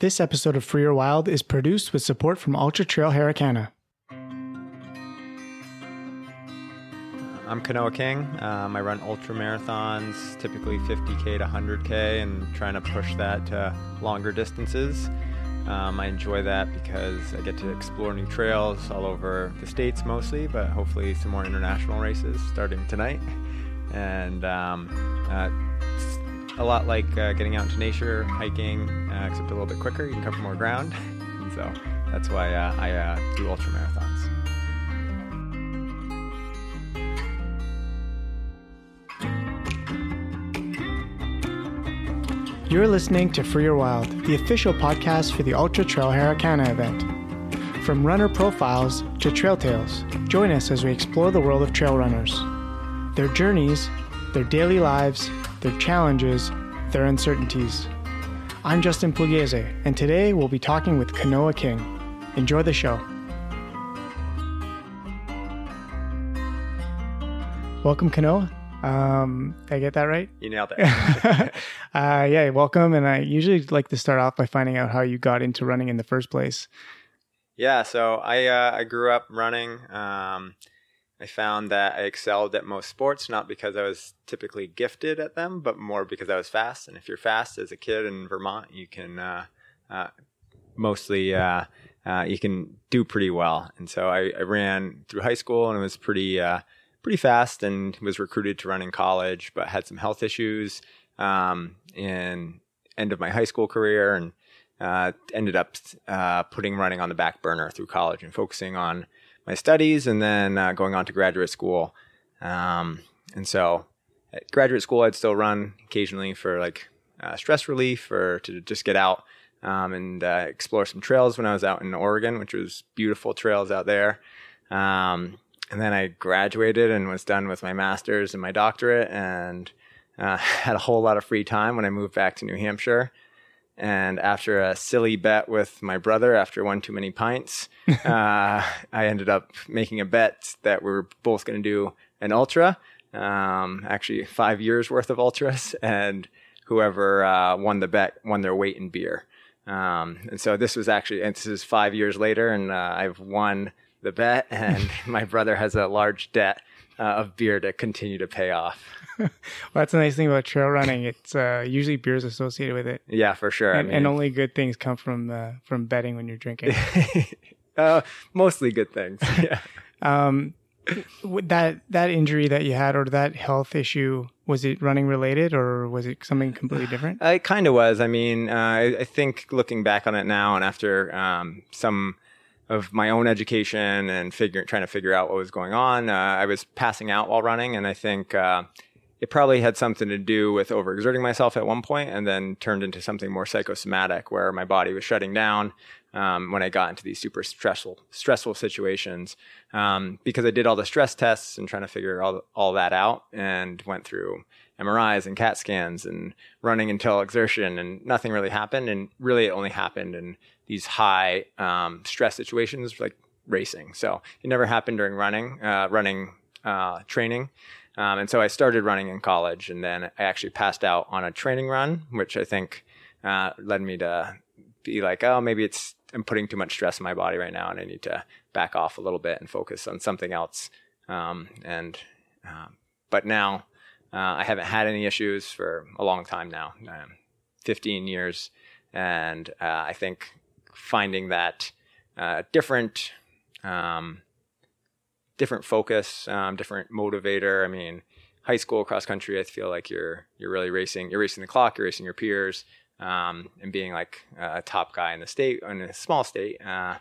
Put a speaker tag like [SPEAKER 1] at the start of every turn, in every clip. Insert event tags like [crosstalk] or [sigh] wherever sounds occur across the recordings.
[SPEAKER 1] This episode of Free or Wild is produced with support from Ultra Trail Harricana.
[SPEAKER 2] I'm Kanoa King. Um, I run ultra marathons, typically 50k to 100k, and trying to push that to longer distances. Um, I enjoy that because I get to explore new trails all over the states mostly, but hopefully some more international races starting tonight. And um, uh, a lot like uh, getting out into nature, hiking, uh, except a little bit quicker. You can cover more ground. [laughs] and so that's why uh, I uh, do ultra marathons.
[SPEAKER 1] You're listening to Free or Wild, the official podcast for the Ultra Trail Harricana event. From runner profiles to trail tales, join us as we explore the world of trail runners. Their journeys, their daily lives, their challenges, their uncertainties. I'm Justin Pugliese, and today we'll be talking with Kanoa King. Enjoy the show. Welcome, Kanoa. Um, did I get that right?
[SPEAKER 2] You nailed it. [laughs]
[SPEAKER 1] uh, yeah, welcome. And I usually like to start off by finding out how you got into running in the first place.
[SPEAKER 2] Yeah, so I uh, I grew up running. Um, I found that I excelled at most sports, not because I was typically gifted at them, but more because I was fast. And if you're fast as a kid in Vermont, you can uh, uh, mostly uh, uh, you can do pretty well. And so I, I, ran through high school and it was pretty uh, pretty fast and was recruited to run in college, but had some health issues um, in end of my high school career and uh, ended up putting running on the back burner through college and focusing on my studies and then uh, going on to graduate school. Um, and so at graduate school, I'd still run occasionally for like uh, stress relief or to just get out um, and uh, explore some trails when I was out in Oregon, which was beautiful trails out there. Um, and then I graduated and was done with my master's and my doctorate and uh, [laughs] had a whole lot of free time when I moved back to New Hampshire. And after a silly bet with my brother, after one too many pints, [laughs] uh, I ended up making a bet that we were both going to do an ultra, um, actually five years worth of ultras, [laughs] and whoever uh, won the bet won their weight in beer. Um, and so this was actually, and this is five years later, and uh, I've won the bet, [laughs] and my brother has a large debt uh, of beer to continue to pay off.
[SPEAKER 1] Well, [laughs] that's the nice thing about trail running. It's uh, usually beers associated with it.
[SPEAKER 2] Yeah, for sure.
[SPEAKER 1] And, I mean, and only good things come from uh, from betting when you're drinking. [laughs]
[SPEAKER 2] Uh, mostly good things. [laughs] Yeah.
[SPEAKER 1] um, that that injury that you had or that health issue was it running related or was it something completely different? [sighs]
[SPEAKER 2] It kind of was. I mean, uh, I, I, think looking back on it now and after um, some of my own education and figuring, trying to figure out what was going on. Uh, I was passing out while running, and I think uh, it probably had something to do with overexerting myself at one point, and then turned into something more psychosomatic, where my body was shutting down um, when I got into these super stressful stressful situations. Um, because I did all the stress tests and trying to figure all all that out, and went through MRIs and CAT scans and running until exertion, and nothing really happened. And really, it only happened in these high um, stress situations like racing. So it never happened during running, uh, running uh, training. Um, and so I started running in college, and then I actually passed out on a training run, which I think uh, led me to be like, oh, maybe it's I'm putting too much stress in my body right now, and I need to back off a little bit and focus on something else. Um, and um, but now uh, I haven't had any issues for a long time now, um, 15 years, and uh, I think finding that uh, different um, different focus, um, different motivator. I mean, high school cross country, I feel like you're you're really racing. You're racing the clock. You're racing your peers, um, and being like a top guy in the state in a small state. Uh,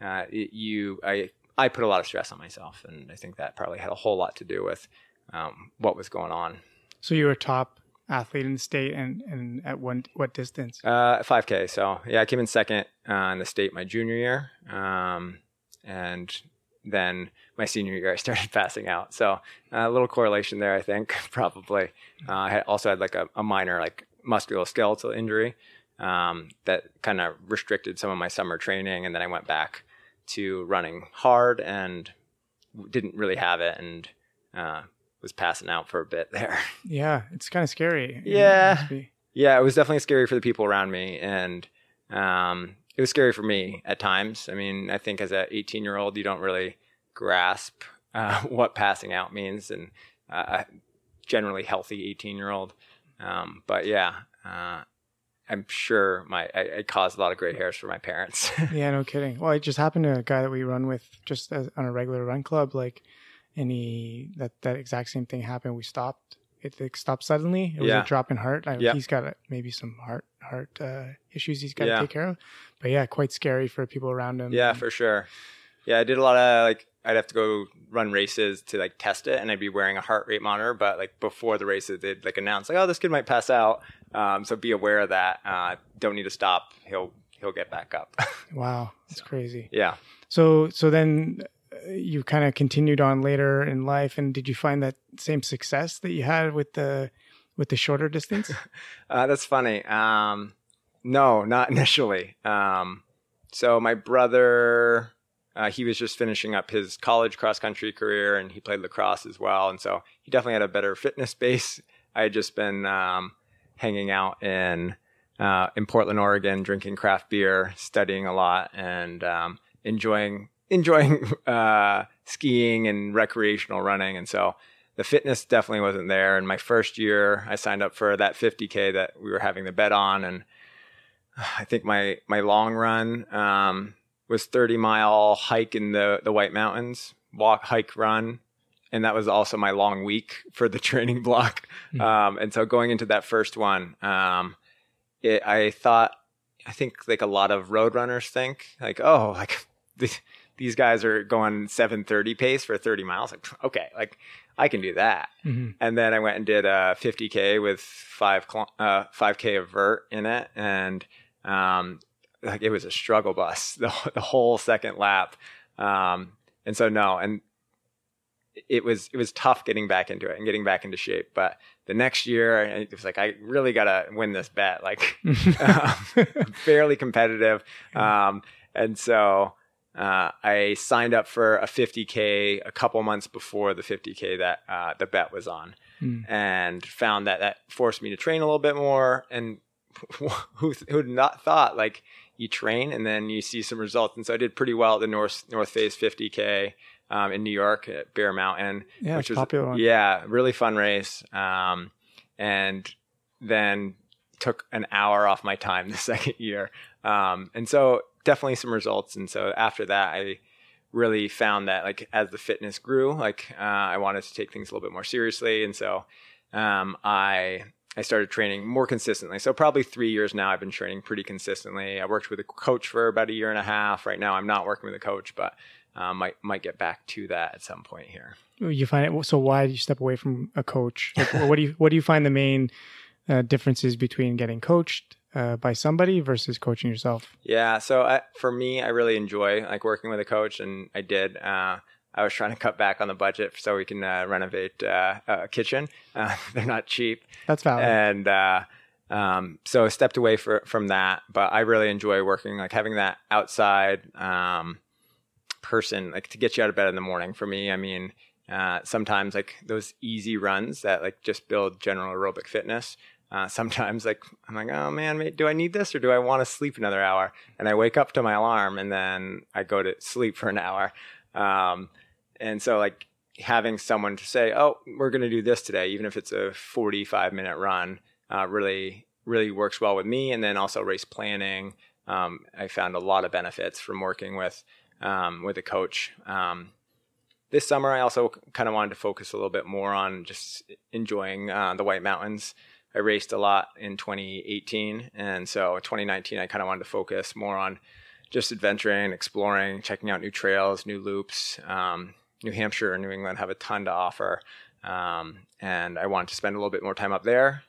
[SPEAKER 2] uh, you, I, I put a lot of stress on myself, and I think that probably had a whole lot to do with um, what was going on.
[SPEAKER 1] So you were a top athlete in the state and, and at one, what distance?
[SPEAKER 2] Uh, 5K. So, yeah, I came in second uh, in the state my junior year. Um, and then my senior year, I started [laughs] passing out. So, uh, a little correlation there, I think, [laughs] probably. Uh, I had also had like a, a minor, like musculoskeletal injury um, that kind of restricted some of my summer training. And then I went back to running hard and didn't really have it. And, uh, was passing out for a bit [laughs] there.
[SPEAKER 1] Yeah, it's kind of scary.
[SPEAKER 2] Yeah. Yeah, it was definitely scary for the people around me. And um, it was scary for me at times. I mean, I think as an 18 year old, you don't really grasp uh, [laughs] what passing out means, and uh, generally healthy 18 year old. Um, but yeah, uh, I'm sure my I, I, caused a lot of gray hairs for my parents. [laughs]
[SPEAKER 1] yeah, no kidding. Well, it just happened to a guy that we run with just as, on a regular run club. Like, and he that that exact same thing happened. We stopped. It, it stopped suddenly. It was yeah. a drop in heart. I, yeah. He's got a, maybe some heart heart uh, issues he's got to yeah. take care of. But yeah, quite scary for people around him.
[SPEAKER 2] Yeah, for sure. Yeah, I did a lot of like I'd have to go run races to like test it, and I'd be wearing a heart rate monitor. But like before the races, they'd like announce like, "Oh, this kid might pass out," um, so be aware of that. Uh, don't need to stop. He'll he'll get back up. [laughs]
[SPEAKER 1] wow, that's so, crazy.
[SPEAKER 2] Yeah.
[SPEAKER 1] So so then you kind of continued on later in life, and did you find that same success that you had with the with the shorter distance? [laughs]
[SPEAKER 2] uh, that's funny. Um, no, not [laughs] initially. Um, so my brother uh, he was just finishing up his college cross country career and he played lacrosse as well. And so he definitely had a better fitness base. I had just been um, hanging out in uh, in Portland, Oregon, drinking craft beer, studying a lot, and um, enjoying enjoying [laughs] uh, skiing and recreational running. And so the fitness definitely wasn't there. And my first year, I signed up for that 50k that we were having the bet on, and I think my my long run. Um, was 30 mile hike in the, the White Mountains, walk, hike, run. And that was also my long week for the [laughs] training block. Mm-hmm. Um, and so going into that first one, um, it, I thought, I think like a lot of road runners think like, oh, like [laughs] these guys are going 730 pace for 30 miles. Like, okay, like I can do that. Mm-hmm. And then I went and did a 50K with five, uh, 5K of vert in it. And, um, like it was a struggle bus [laughs] the, the whole second lap. Um, and so no, and it was it was tough getting back into it and getting back into shape. But the next year, it was like I really got to win this bet. Like [laughs] [laughs] um, fairly competitive, um, and so uh, I signed up for a 50k a couple months before the 50k that uh, the bet was on, mm. and found that that forced me to train a little bit more. And [laughs] who who not thought like you train and then you see some results. And so I did pretty well at the North North Face 50K um, in New York at Bear Mountain,
[SPEAKER 1] yeah, which was popular. One.
[SPEAKER 2] Yeah, really fun race. Um, and then took an hour off my time [laughs] the second year. Um, and so definitely some results. And so after that, I really found that like as the fitness grew, like uh, I wanted to take things a little bit more seriously. And so um, I I started training more consistently. So probably three years now, I've been training pretty consistently. I worked with a coach for about a year and a half. Right now, I'm not working with a coach, but um, might might get back to that at some point here.
[SPEAKER 1] You find it. So why did you step away from a coach? Like, what do you what do you find the main uh, differences between getting coached uh, by somebody versus coaching yourself?
[SPEAKER 2] Yeah. So I, for me, I really enjoy like working with a coach, and I did. Uh, I was trying to cut back on the budget so we can uh, renovate uh, a kitchen. [laughs] Uh, they're not cheap.
[SPEAKER 1] That's valid.
[SPEAKER 2] And uh, um, so I stepped away for, from that. But I really enjoy working, like having that outside um, person, like to get you out of bed in the morning. For me, I mean, uh, sometimes like those easy runs that like just build general aerobic fitness. Uh, sometimes like I'm like, oh man, do I need this or do I want to sleep another hour? And I wake up to my alarm and then I go to sleep for an hour. Um, and so like having someone to say, "Oh, we're going to do this today," even if it's a 45 minute run, uh, really really works well with me. And then also race planning, um, I found a lot of benefits from working with um, with a coach. Um, this summer, I also kind of wanted to focus a little bit more on just enjoying uh, the White Mountains. I raced a lot in 2018, and so 2019, I kind of wanted to focus more on just adventuring, exploring, checking out new trails, new loops, um, New Hampshire and New England have a ton to offer. Um, and I wanted to spend a little bit more time up there.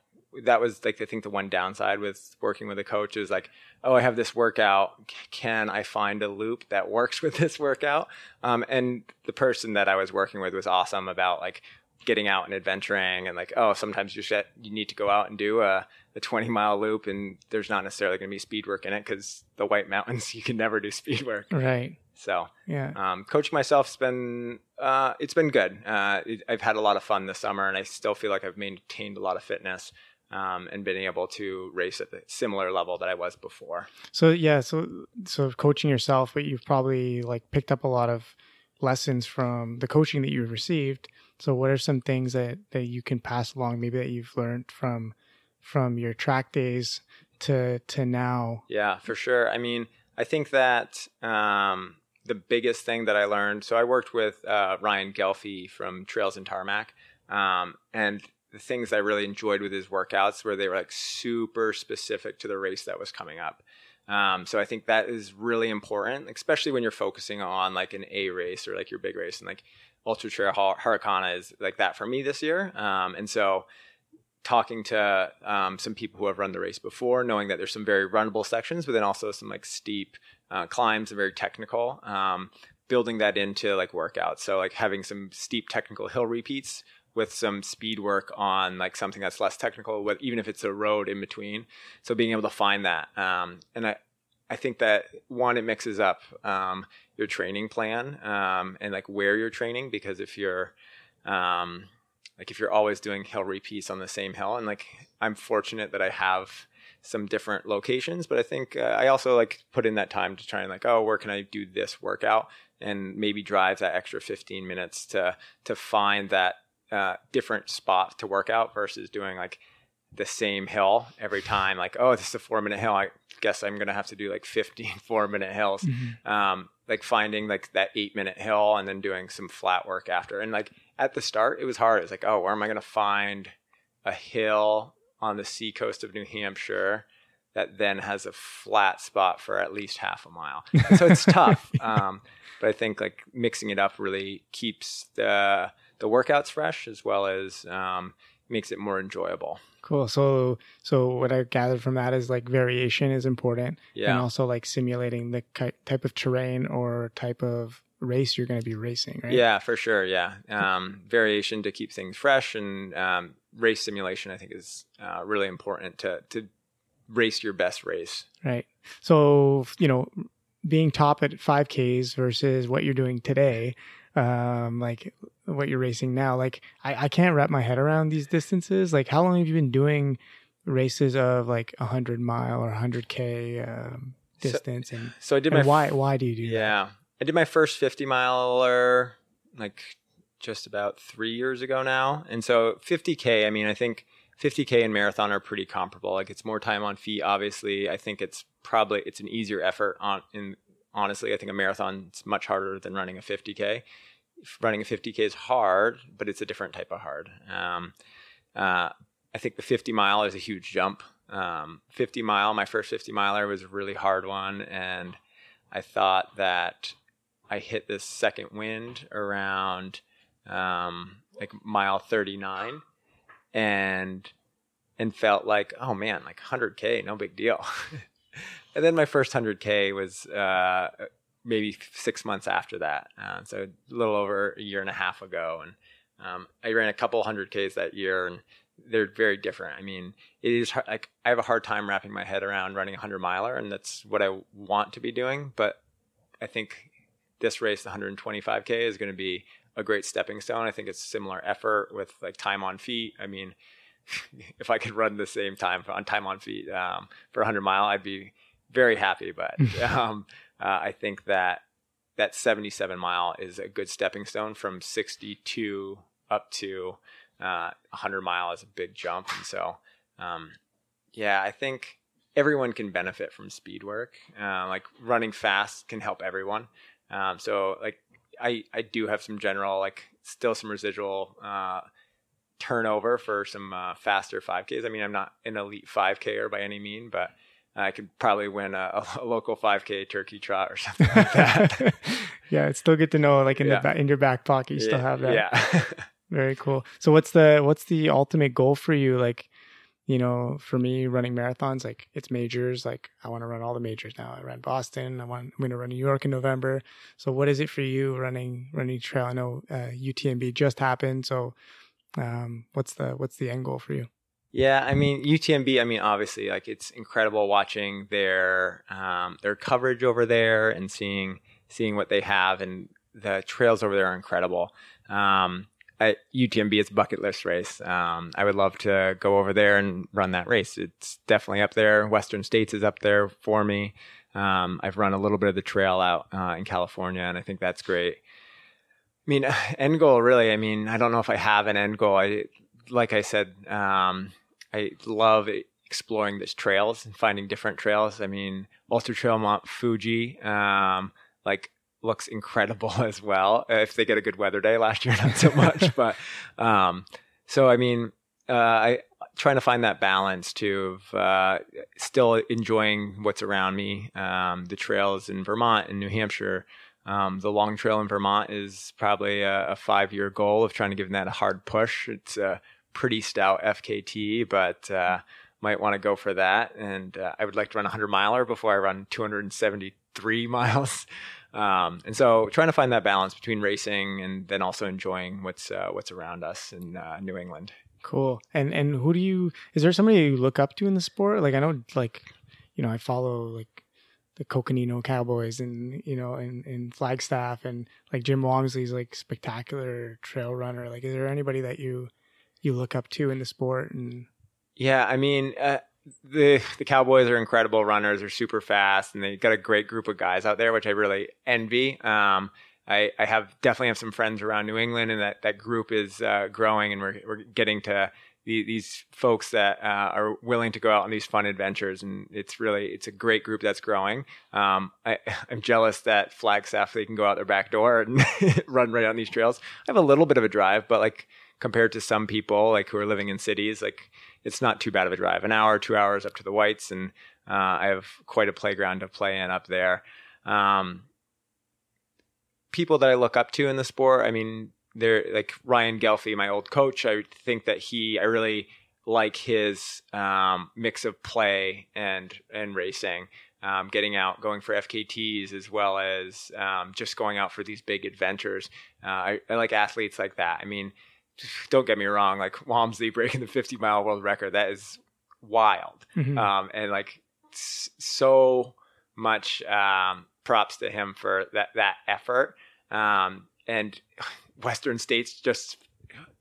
[SPEAKER 2] That was like I think the one downside with working with a coach is like, oh, I have this workout. Can I find a loop that works [laughs] with this workout? Um, and the person that I was working with was awesome about like getting out and adventuring and like, oh, sometimes you should, you need to go out and do a, a 20 mile loop and there's not necessarily going to be speed work in it because the White Mountains [laughs] you can never do speed work.
[SPEAKER 1] Right.
[SPEAKER 2] So
[SPEAKER 1] yeah,
[SPEAKER 2] um, coaching myself's been uh, it's been good. Uh, it, I've had a lot of fun this summer, and I still feel like I've maintained a lot of fitness. um, and been able to race at the similar level that I was before.
[SPEAKER 1] So yeah, so so coaching yourself, but you've probably like picked up a lot of lessons from the coaching that you've received. So what are some things that that you can pass along, maybe that you've learned from from your track days to to now?
[SPEAKER 2] Yeah, for sure. I mean, I think that um, the biggest thing that I learned. So I worked with uh, Ryan Ghelfi from Trails and Tarmac, um, and the things I really enjoyed with his workouts were they were like super specific to the race that was coming up. Um, so I think that is really important, especially when you're focusing on like an A race or like your big race and like Ultra Trail Harricana is like that for me this year. Um, and so talking to um, some people who have run the race before, knowing that there's some very runnable sections, but then also some like steep uh, climbs and very technical. Um, building that into like workouts. So like having some steep technical hill repeats with some speed work on like something that's less technical, with, even if it's a road in between. So being able to find that, um, and I, I think that one, it mixes up um, your training plan um, and like where you're training because if you're um, like if you're always doing hill repeats on the same hill, and like I'm fortunate that I have some different locations, but I think uh, I also like put in that time to try and like, oh, where can I do this workout? And maybe drive that extra 15 minutes to to find that uh, different spot to work out versus doing like the same hill every time. Like, oh, this is a four minute hill. I guess I'm gonna have to do like 15 [laughs] four minute hills. Mm-hmm. Um, like finding like that eight minute hill and then doing some flat work after. And like at the start, it was hard. It was like, oh, where am I gonna find a hill on the seacoast of New Hampshire? That then has a flat spot for at least half a mile. So it's [laughs] tough. Um, but I think like mixing it up really keeps the the workouts fresh as well as um, makes it more enjoyable.
[SPEAKER 1] Cool. So, so what I gathered from that is like variation is important,
[SPEAKER 2] yeah.
[SPEAKER 1] and also like simulating the type of terrain or type of race you're going to be racing, right?
[SPEAKER 2] Yeah, for sure. Yeah, um, variation to keep things fresh, and um, race simulation I think is uh, really important to to race your best race.
[SPEAKER 1] Right. So you know, being top at 5Ks versus what you're doing today, um, like what you're racing now. Like I, I can't wrap my head around these distances. Like how long have you been doing races of like a hundred mile or hundred K um, distance?
[SPEAKER 2] So,
[SPEAKER 1] and
[SPEAKER 2] so I did
[SPEAKER 1] my
[SPEAKER 2] why
[SPEAKER 1] why do you do that?
[SPEAKER 2] yeah, that? I did my first fifty miler like just about three years ago now. And so 50K, I mean, I think 50K and marathon are pretty comparable. Like it's more time on feet, obviously. I think it's probably, it's an easier effort on in honestly, I think a marathon is much harder than running a 50K. Running a 50K is hard, but it's a different type of hard. Um, uh, I think the 50 mile is a huge jump. Um, 50 mile, my first 50 miler was a really hard one. And I thought that I hit this second wind around um, like mile 39 and and felt like, oh man, like 100K, no big deal. [laughs] and then my first 100K was uh, maybe six months after that. Uh, so a little over a year and a half ago. And um, I ran a couple 100Ks that year and they're very different. I mean, it is hard, like I have a hard time wrapping my head around running a 100 miler, and that's what I want to be doing. But I think this race, the 125K, is going to be a great stepping stone. I think it's similar effort with like time on feet. I mean, [laughs] if I could run the same time on time on feet um, for a 100 mile, I'd be very happy. But [laughs] um, uh, I think that that 77 mile is a good stepping stone from 62 up to uh, 100 mile is a big jump. And so, um, yeah, I think everyone can benefit from speed work. Uh, like running fast can help everyone. Um, so like I, I do have some general, like still some residual, uh, turnover for some uh, faster 5Ks. I mean, I'm not an elite 5K by any mean, but I could probably win a, a, local 5K turkey trot or something like [laughs] that.
[SPEAKER 1] yeah, it's still good to know. Like in yeah. the ba- in your back pocket, you
[SPEAKER 2] yeah,
[SPEAKER 1] still have that.
[SPEAKER 2] Yeah. [laughs]
[SPEAKER 1] Very cool. So what's the what's the ultimate goal for you? Like, you know, for me, running marathons, like it's majors. Like I want to run all the majors now. I ran Boston. I want I'm going to run New York in November. So what is it for you running running trail? I know uh, UTMB just happened. So um, what's the what's the end goal for you?
[SPEAKER 2] Yeah, I mean UTMB. I mean, obviously, like it's incredible watching their um, their coverage over there and seeing seeing what they have, and the trails over there are incredible. Um, at UTMB, it's bucket list race. Um, I would love to go over there and run that race. It's definitely up there. Western States is up there for me. Um, I've run a little bit of the trail out uh, in California, and I think that's great. I mean, [sighs] end goal really. I mean, I don't know if I have an end goal. I, like I said, um, I love exploring these trails and finding different trails. I mean, Ultra Trail Mount Fuji, um, like looks incredible [laughs] as well. If they get a good weather day, last year not so much, [laughs] but um, so I mean, uh, I trying to find that balance too of uh, still enjoying what's around me. Um, the trails in Vermont and New Hampshire. Um, the long trail in Vermont is probably a, a five year goal of trying to give that a hard push. It's a pretty stout FKT, but uh, might want to go for that. And uh, I would like to run a 100 miler before I run 273 [laughs] miles. Um, and so trying to find that balance between racing and then also enjoying what's uh, what's around us in uh, New England.
[SPEAKER 1] Cool. And and who do you? Is there somebody you look up to in the sport? Like I know, like you know, I follow like the Coconino Cowboys and you know, and and Flagstaff and like Jim Walmsley's like spectacular trail runner. Like, is there anybody that you you look up to in the sport? And
[SPEAKER 2] yeah, I mean, uh, the the Cowboys are incredible runners. They're super fast, and they got a great group of guys out there, which I really envy. Um, I, I have definitely have some friends around New England, and that that group is uh, growing, and we're we're getting to the, these folks that uh, are willing to go out on these fun adventures, and it's really it's a great group that's growing. Um, I, [laughs] I'm jealous that Flagstaff they can go out their back door and [laughs] run right on these trails. I have a little bit of a drive, but like compared to some people like who are living in cities, like it's not too bad of a drive. An hour, two hours up to the Whites, and uh, I have quite a playground to play in up there. Um, people that I look up to in the sport, I mean, they're like Ryan Ghelfi, my old coach. I think that he, I really like his um, mix of play and and racing. Um, getting out, going for FKTs, as well as um, just going out for these big adventures. Uh, I, I, like athletes like that. I mean, [sighs] don't get me wrong, like Walmsley breaking the 50 mile world record, that is wild. Mm-hmm. Um, and like so much um, props to him for that, that effort. Um, and [sighs] Western States just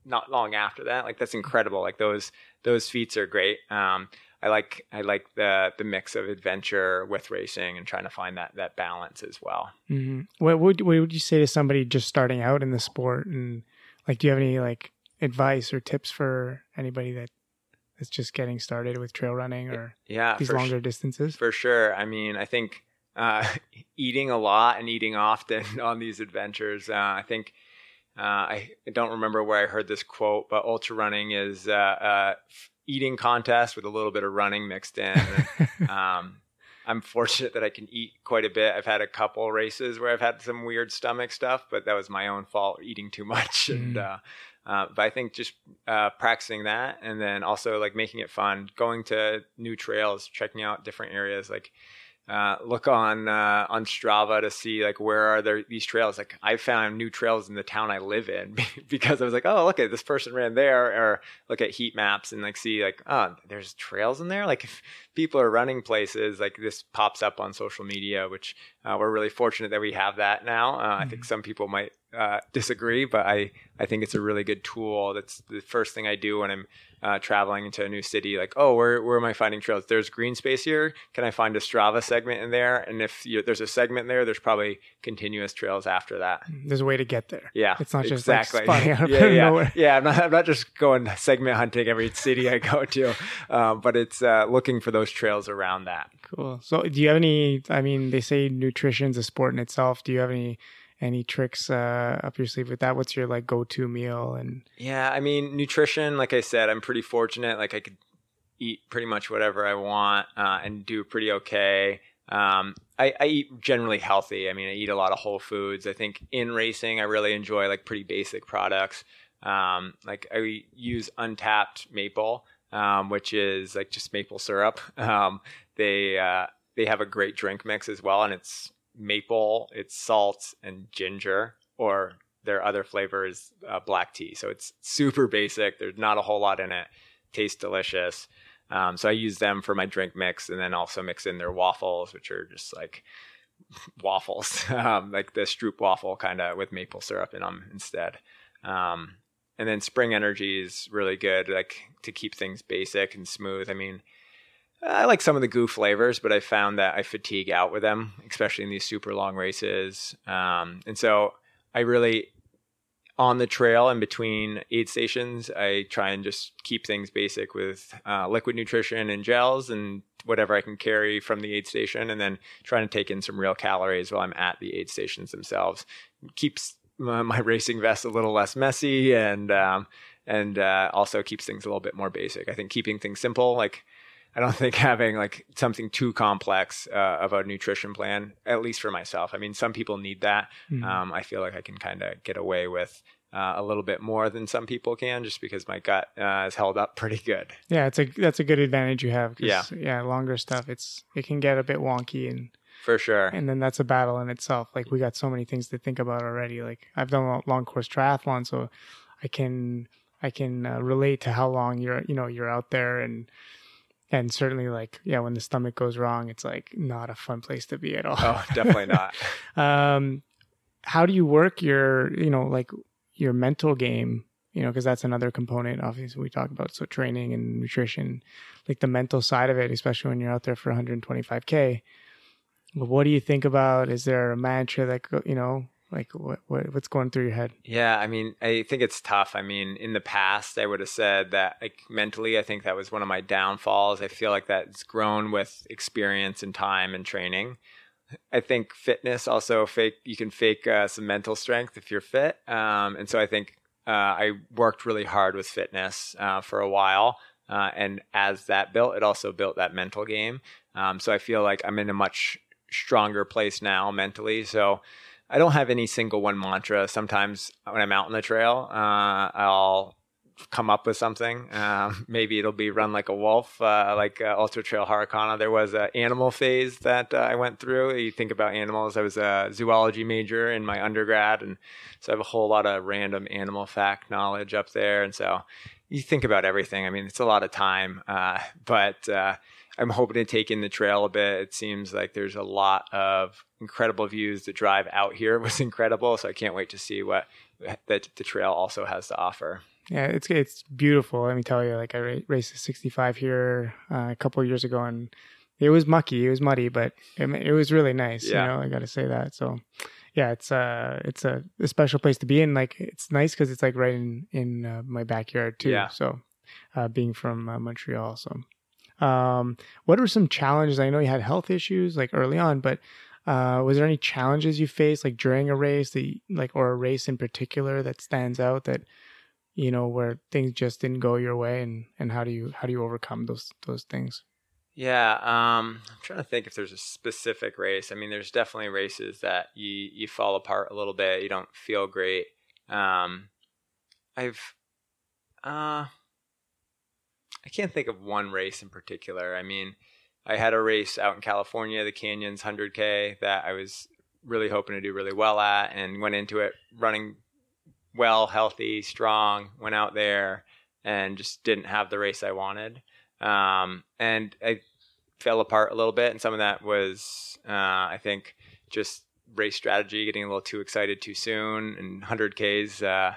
[SPEAKER 2] not long after that, like that's incredible. Like those, those feats are great. Um, I like I like the the mix of adventure with racing and trying to find that that balance as well.
[SPEAKER 1] Mm-hmm. What would what would you say to somebody just starting out in the sport and like, do you have any like advice or tips for anybody that is just getting started with trail running or
[SPEAKER 2] yeah,
[SPEAKER 1] these longer distances?
[SPEAKER 2] For sure. I mean, I think uh, [laughs] eating a lot and eating often [laughs] on these adventures. Uh, I think uh, I don't remember where I heard this quote, but ultra running is uh, uh, eating contest with a little bit of running mixed in. [laughs] um, I'm fortunate that I can eat quite a bit. I've had a couple races where I've had some weird stomach stuff, but that was my own fault eating too [laughs] much. Mm. And uh, uh, but I think just uh, practicing that, and then also like making it fun, going to new trails, checking out different areas, like uh, look on uh, on Strava to see like where are there these trails. Like I found new trails in the town I live in [laughs] because I was like, oh, look at this person ran there, or look at heat maps and like see like, oh, there's trails in there. Like if people are running places, like this pops up on social media, which uh, we're really fortunate that we have that now. Mm-hmm. I think mm-hmm. some people might uh, disagree, but I I think it's a really good tool. That's the first thing I do when I'm uh, traveling into a new city. Like, oh, where where am I finding trails? There's green space here. Can I find a Strava segment in there? And if you, there's a segment there, there's probably continuous trails after that.
[SPEAKER 1] There's a way to get there.
[SPEAKER 2] Yeah,
[SPEAKER 1] it's not just exactly. Like [laughs]
[SPEAKER 2] yeah, yeah, yeah. I'm not I'm not just going segment hunting every city I go to, [laughs] um, but it's uh, looking for those trails around that.
[SPEAKER 1] Cool. So, do you have any? I mean, they say nutrition's a sport in itself. Do you have any? Any tricks uh, up your sleeve with that? What's your like go to meal? And
[SPEAKER 2] yeah, I mean nutrition. Like I said, I'm pretty fortunate. Like I could eat pretty much whatever I want uh, and do pretty okay. Um, I, I, eat generally healthy. I mean, I eat a lot of whole foods. I think in racing, I really enjoy like pretty basic products. Um, like I use untapped maple, um, which is like just maple syrup. [laughs] Um, they uh, they have a great drink mix as well, and it's maple, it's salt and ginger, or their other flavor is uh, black tea. So it's super basic. There's not a whole lot in it. Tastes delicious. Um, so I use them for my drink mix, and then also mix in their waffles, which are just like [laughs] waffles, [laughs] um, like the Stroop waffle kind of with maple syrup in them instead. Um, and then spring energy is really good, like to keep things basic and smooth. I mean, I like some of the GU flavors, but I found that I fatigue out with them, especially in these super long races. Um, and so I really, on the trail and between aid stations, I try and just keep things basic with uh, liquid nutrition and gels and whatever I can carry from the aid station, and then trying to take in some real calories while I'm at the aid stations themselves. Keeps my racing vest a little less messy and um, and uh, also keeps things a little bit more basic. I think keeping things simple, like I don't [laughs] think having like something too complex uh, of a nutrition plan, at least for myself. I mean, some people need that. Mm-hmm. Um, I feel like I can kind of get away with uh, a little bit more than some people can, just because my gut uh, is held up [laughs] pretty good.
[SPEAKER 1] Yeah, it's a that's a good advantage you have. yeah, yeah, longer stuff. It's it can get a bit wonky and
[SPEAKER 2] for sure.
[SPEAKER 1] And then that's a battle in itself. Like we got so many things to think about already. Like I've done a long course triathlon, so I can I can uh, relate to how long you're you know you're out there and and certainly like yeah when the stomach goes wrong it's like not a fun place to be at all.
[SPEAKER 2] Oh definitely not. [laughs]
[SPEAKER 1] Um how do you work your you know like your mental game? You know because that's another component obviously we talk about so training and nutrition like the mental side of it especially when you're out there for 125k But what do you think about is there a mantra that you know like what, what what's going through your head?
[SPEAKER 2] Yeah i mean i think it's tough. I mean in the past i would have said that like mentally i think that was one of my downfalls. I feel like that's grown with experience and time and training. I think fitness also fake you can fake uh, some mental strength if you're fit um, and so i think uh, i worked really hard with fitness uh, for a while uh, and as that built it also built that mental game. Um, so i feel like i'm in a much stronger place now mentally. So I don't have any single one mantra. Sometimes when I'm out on the trail, uh, I'll come up with something. Um, [laughs] maybe it'll be run like a wolf, uh, like uh, Ultra Trail Harricana. There was an animal phase that uh, I went through. You think about animals. I was a zoology major in my undergrad, and so I have a whole lot of random animal fact knowledge up there. And so you think about everything. I mean, it's a lot of time, uh, but uh, I'm hoping to take in the trail a bit. It seems like there's a lot of incredible views. The drive out here [laughs] was incredible, so I can't wait to see what that the trail also has to offer.
[SPEAKER 1] Yeah, it's it's beautiful. Let me tell you. Like I raced a 65 here uh, a couple years ago, and it was mucky, it was muddy, but it, it was really nice. Yeah. You know, I got to say that. So, yeah, it's uh it's a, a, special place to be in. Like it's nice because it's like right in in uh, my backyard too. Yeah. So, uh, being from uh, Montreal, so um, what are some challenges? I know you had health issues like early on, but uh, was there any challenges you faced like during a race that like or a race in particular that stands out that you know where things just didn't go your way and and how do you how do you overcome those those things?
[SPEAKER 2] Yeah, um, I'm trying to think if there's a specific race. I mean, there's definitely races that you you fall apart a little bit. You don't feel great. Um, I've uh I can't think of one race in particular. I mean, I had a race out in California, the Canyons 100K, that I was really hoping to do really well at and went into it running well, healthy, strong, went out there and just didn't have the race I wanted. Um, and I fell apart a little bit. And some of that was, uh, I think, just race strategy, getting a little too excited too soon. And 100Ks, uh,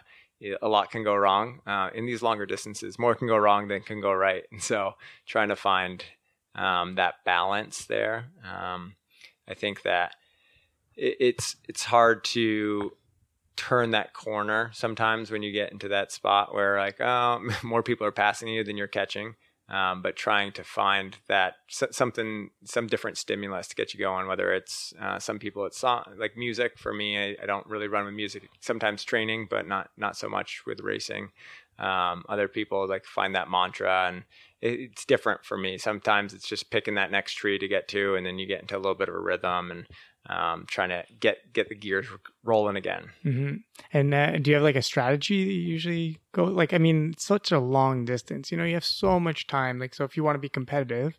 [SPEAKER 2] a lot can go wrong uh, in these longer distances. More can go wrong than can go right, and so trying to find um, that balance there. Um, I think that it, it's it's hard to turn that corner sometimes when you get into that spot where like oh [laughs] more people are passing you than you're catching um, but trying to find that something, some different stimulus to get you going. Whether it's uh, some people, it's song, like music. For me, I, I, don't really run with music. Sometimes training, but not not so much with racing. Um, other people like find that mantra, and it, it's different for me. Sometimes it's just picking that next tree to get to, and then you get into a little bit of a rhythm and um, trying to get get the gears rolling again.
[SPEAKER 1] Mm-hmm. And uh, do you have like a strategy that you usually go? Like, I mean, such a long distance. You know, you have so much time. Like, so if you want to be competitive,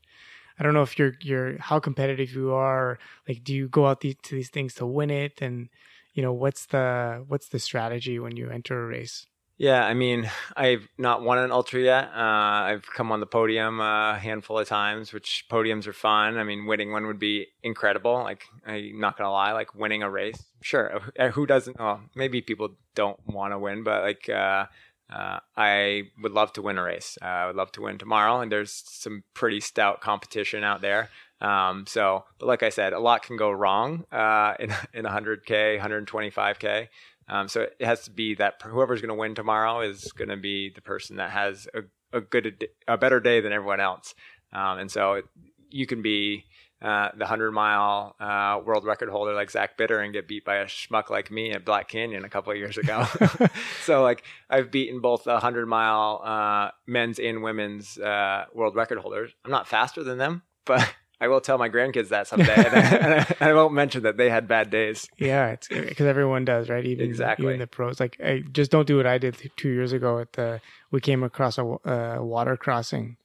[SPEAKER 1] I don't know if you're you're how competitive you are. Like, do you go out these, to these things to win it? And you know, what's the what's the strategy when you enter a race?
[SPEAKER 2] Yeah, I mean, I've not won an ultra yet. Uh, I've come on the podium a handful of times, which podiums are fun. I mean, winning one would be incredible. Like, I'm not gonna lie, like winning a race, sure. [laughs] Who doesn't? Well, maybe people don't want to win, but like, uh, uh, I would love to win a race. Uh, I would love to win tomorrow, and there's some pretty stout competition out there. Um, so, but like I said, a lot can go wrong uh, in [laughs] in 100k, 125k. Um, so it has to be that whoever's going to win tomorrow is going to be the person that has a, a good, a better day than everyone else. Um, and so it, you can be uh, the 100 mile uh, world record holder like Zach Bitter and get beat by a schmuck like me at Black Canyon a couple of years ago. [laughs] [laughs] so like I've beaten both the 100 mile uh, men's and women's uh, world record holders. I'm not faster than them, but I will tell my grandkids that someday, and, I, and I, I, won't mention that they had bad days.
[SPEAKER 1] Yeah, it's because everyone does, right? Even exactly. Even the pros, like, I just don't do what I did two years ago. At the we came across a water crossing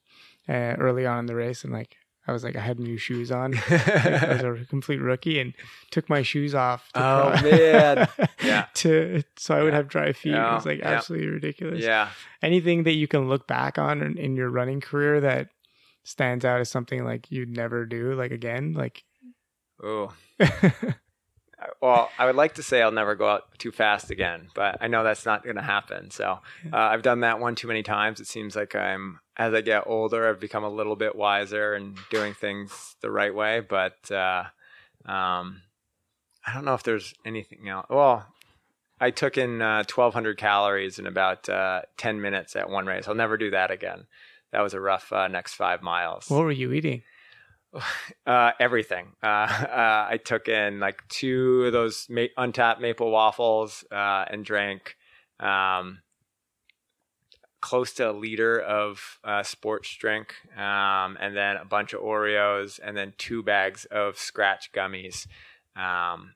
[SPEAKER 1] uh, early on in the race, and like I was like, I had new shoes on. [laughs] I was a complete rookie and took my shoes off.
[SPEAKER 2] oh man, [laughs] yeah.
[SPEAKER 1] To so I would have dry feet. Yeah. It was like yeah. absolutely ridiculous.
[SPEAKER 2] Yeah.
[SPEAKER 1] Anything that you can look back on in, in your running career that stands out as something like you'd never do like again like
[SPEAKER 2] oh [laughs] well i would like to say i'll never go out too fast again but i know that's not going to happen so uh, i've done that one too many times. It seems like i'm as i get older i've become a little bit wiser and doing things the right way but uh, um, i don't know if there's anything else well i took in uh, 1200 calories in about uh, 10 minutes at one race. I'll never do that again that was a rough uh, next five miles.
[SPEAKER 1] What were you eating? [sighs]
[SPEAKER 2] Uh, everything. Uh, uh, I took in like two of those ma- untapped maple waffles uh, and drank um, close to a liter of uh, sports drink, um, and then a bunch of Oreos, and then two bags of Skratch gummies. Um,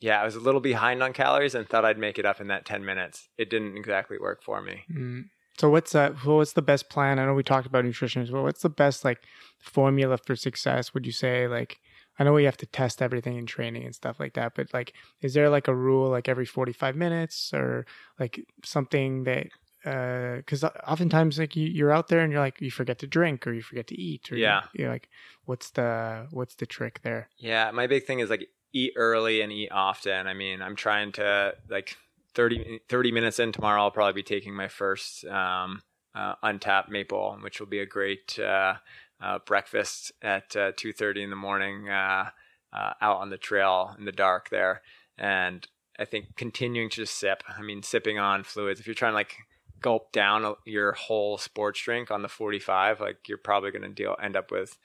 [SPEAKER 2] yeah, I was a little behind on calories and thought I'd make it up in that 10 minutes. It didn't exactly work for me.
[SPEAKER 1] Mm. So what's that? What's the best plan? I know we talked about nutrition as well. What's the best like formula for success? Would you say like I know we have to test everything in training and stuff like that, but like is there like a rule like every 45 minutes or like something that because uh, oftentimes like you, you're out there and you're like you forget to drink or you forget to eat or
[SPEAKER 2] yeah
[SPEAKER 1] you're like what's the what's the trick there
[SPEAKER 2] yeah my big thing is like eat early and eat often i mean i'm trying to like 30, 30 minutes in tomorrow, I'll probably be taking my first um, uh, untapped maple, which will be a great uh, uh, breakfast at uh, two thirty in the morning uh, uh, out on the trail in the dark there. And I think continuing to sip. I mean, sipping on fluids. If you're trying to like gulp down your whole sports drink on the 45, like you're probably going to deal end up with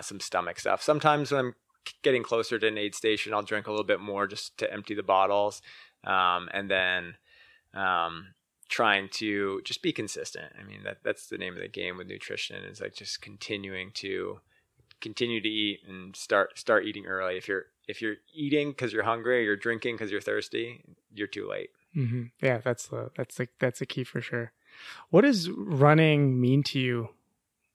[SPEAKER 2] some stomach stuff. Sometimes when I'm getting closer to an aid station, I'll drink a little bit more just to empty the bottles um, and then um, trying to just be consistent. I mean, that that's the name of the game with nutrition is like just continuing to continue to eat and start start eating early. If you're if you're eating because you're hungry, or you're drinking because you're thirsty, you're too late.
[SPEAKER 1] Mm-hmm. Yeah, that's the that's the that's a key for sure. What does running mean to you?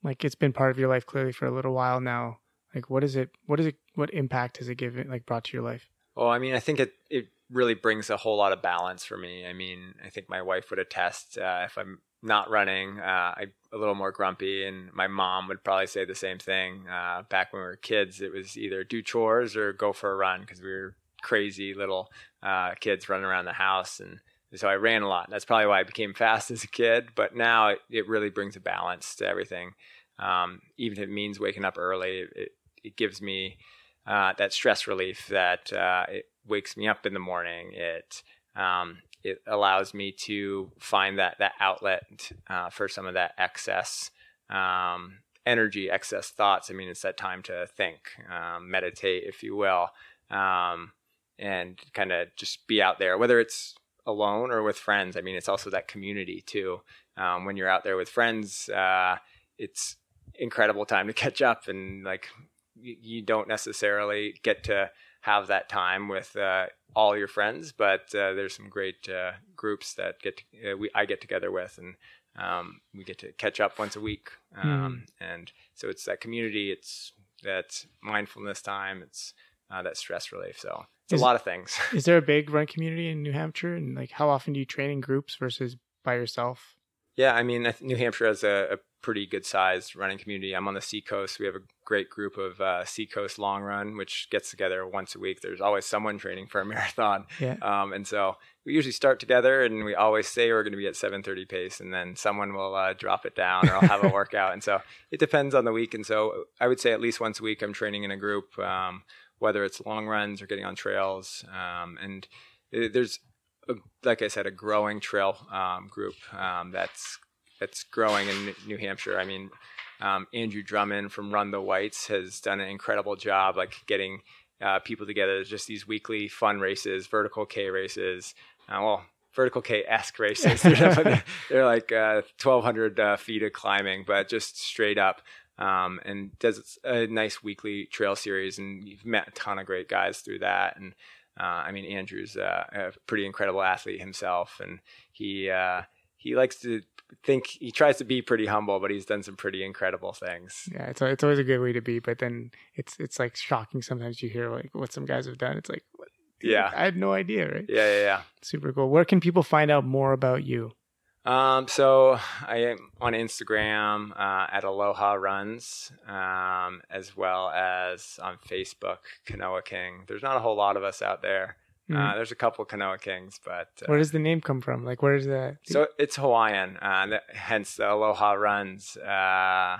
[SPEAKER 1] Like it's been part of your life clearly for a little while now. Like what is it? What is it? What impact has it given? Like brought to your life?
[SPEAKER 2] Well, I mean, I think it it really brings a whole lot of balance for me. I mean, I think my wife would attest uh, if I'm not running, uh, I'm a little more grumpy, and my mom would probably say the same thing. Uh, back when we were kids, it was either do chores or go for a run because we were crazy little uh, kids running around the house, and so I ran a lot. That's probably why I became fast [laughs] as a kid. But now it, it really brings a balance to everything. Um, even if it means waking up early, it, it gives me uh, that stress relief that uh, it wakes me up in the morning. It um, it allows me to find that that outlet uh, for some of that excess um, energy, excess thoughts. I mean, it's that time to think, um, meditate, if you will, um, and kind of just be out there, whether it's alone or with friends. I mean, it's also that community too. Um, when you're out there with friends, uh, it's incredible time to [laughs] catch up and like you don't necessarily get to have that time with uh, all your friends, but uh, there's some great uh, groups that get to, uh, we I get together with, and um, we get to catch up once a week. Um, mm. And so it's that community, it's that mindfulness time, it's uh, that stress relief. So it's is, a lot of things. [laughs]
[SPEAKER 1] is there a big run community in New Hampshire, and like how often do you train in groups versus by yourself?
[SPEAKER 2] Yeah, I mean, New Hampshire has a, a pretty good sized running community. I'm on the Seacoast. We have a great group of uh, Seacoast Long Run, which gets together once a week. There's always someone training for a [laughs] marathon,
[SPEAKER 1] Yeah.
[SPEAKER 2] um, and so we usually start together, and we always say we're going to be at 7:30 pace, and then someone will uh, drop it down, or I'll have a [laughs] workout, and so it depends on the week. And so I would say at least once a week, I'm training in a group, um, whether it's long runs or getting on trails, um, and it- there's a, like I said, a growing trail um, group um, that's that's growing in New Hampshire. I mean, um, Andrew Drummond from Run the Whites has done an incredible job, like getting uh, people together. Just these weekly fun races, vertical K races. Uh, well, vertical K esque races. [laughs] [laughs] they're, they're like uh, 1,200 uh, feet of climbing, but just straight up. Um, and does a nice weekly trail series, and you've met a ton of great guys through that. And uh, I mean, Andrew's uh, a pretty incredible athlete himself, and he uh, he likes to think he tries to be pretty humble, but he's done some pretty incredible things.
[SPEAKER 1] Yeah, it's it's always a good way to be, but then it's it's like shocking sometimes you hear like what some guys have done. It's like, what?
[SPEAKER 2] Yeah.
[SPEAKER 1] I had no idea, right?
[SPEAKER 2] Yeah, yeah, yeah.
[SPEAKER 1] Super cool. Where can people find out more about you?
[SPEAKER 2] Um, so I am on Instagram uh, at Aloha Runs, um, as well as on Facebook, Kanoa King. There's not a whole lot of us out there. Uh,
[SPEAKER 1] Mhm.
[SPEAKER 2] there's a couple Kanoa Kings, but uh,
[SPEAKER 1] Where does the name come from? Like, where is that?
[SPEAKER 2] so it's Hawaiian, uh, hence the Aloha Runs. Uh,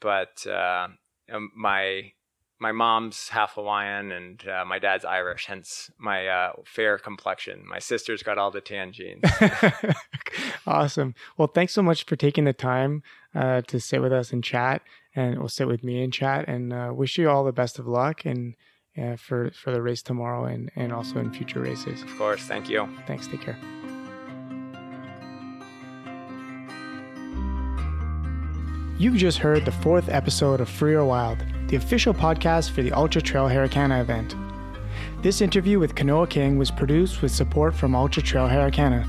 [SPEAKER 2] but uh, um, my my mom's half Hawaiian and uh, my dad's Irish, hence my uh, fair complexion. My sister's got all the tan genes. [laughs]
[SPEAKER 1] awesome. Well, thanks so much for taking the time uh, to sit with us and chat, and we'll sit with me and chat. And uh, wish you all the best of luck and uh, for for the race tomorrow and and also in future races.
[SPEAKER 2] of course, thank you.
[SPEAKER 1] Thanks. Take care. You've just heard the fourth episode of Free or Wild, the official podcast for the Ultra Trail Harricana event. This interview with Kanoa King was produced with support from Ultra Trail Harricana.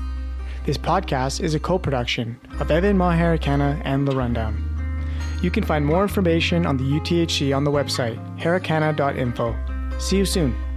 [SPEAKER 1] This podcast is a co production of Evan Ma Maharicana and The Rundown. You can find more information on the UTHC on the website, harricana.info. See you soon.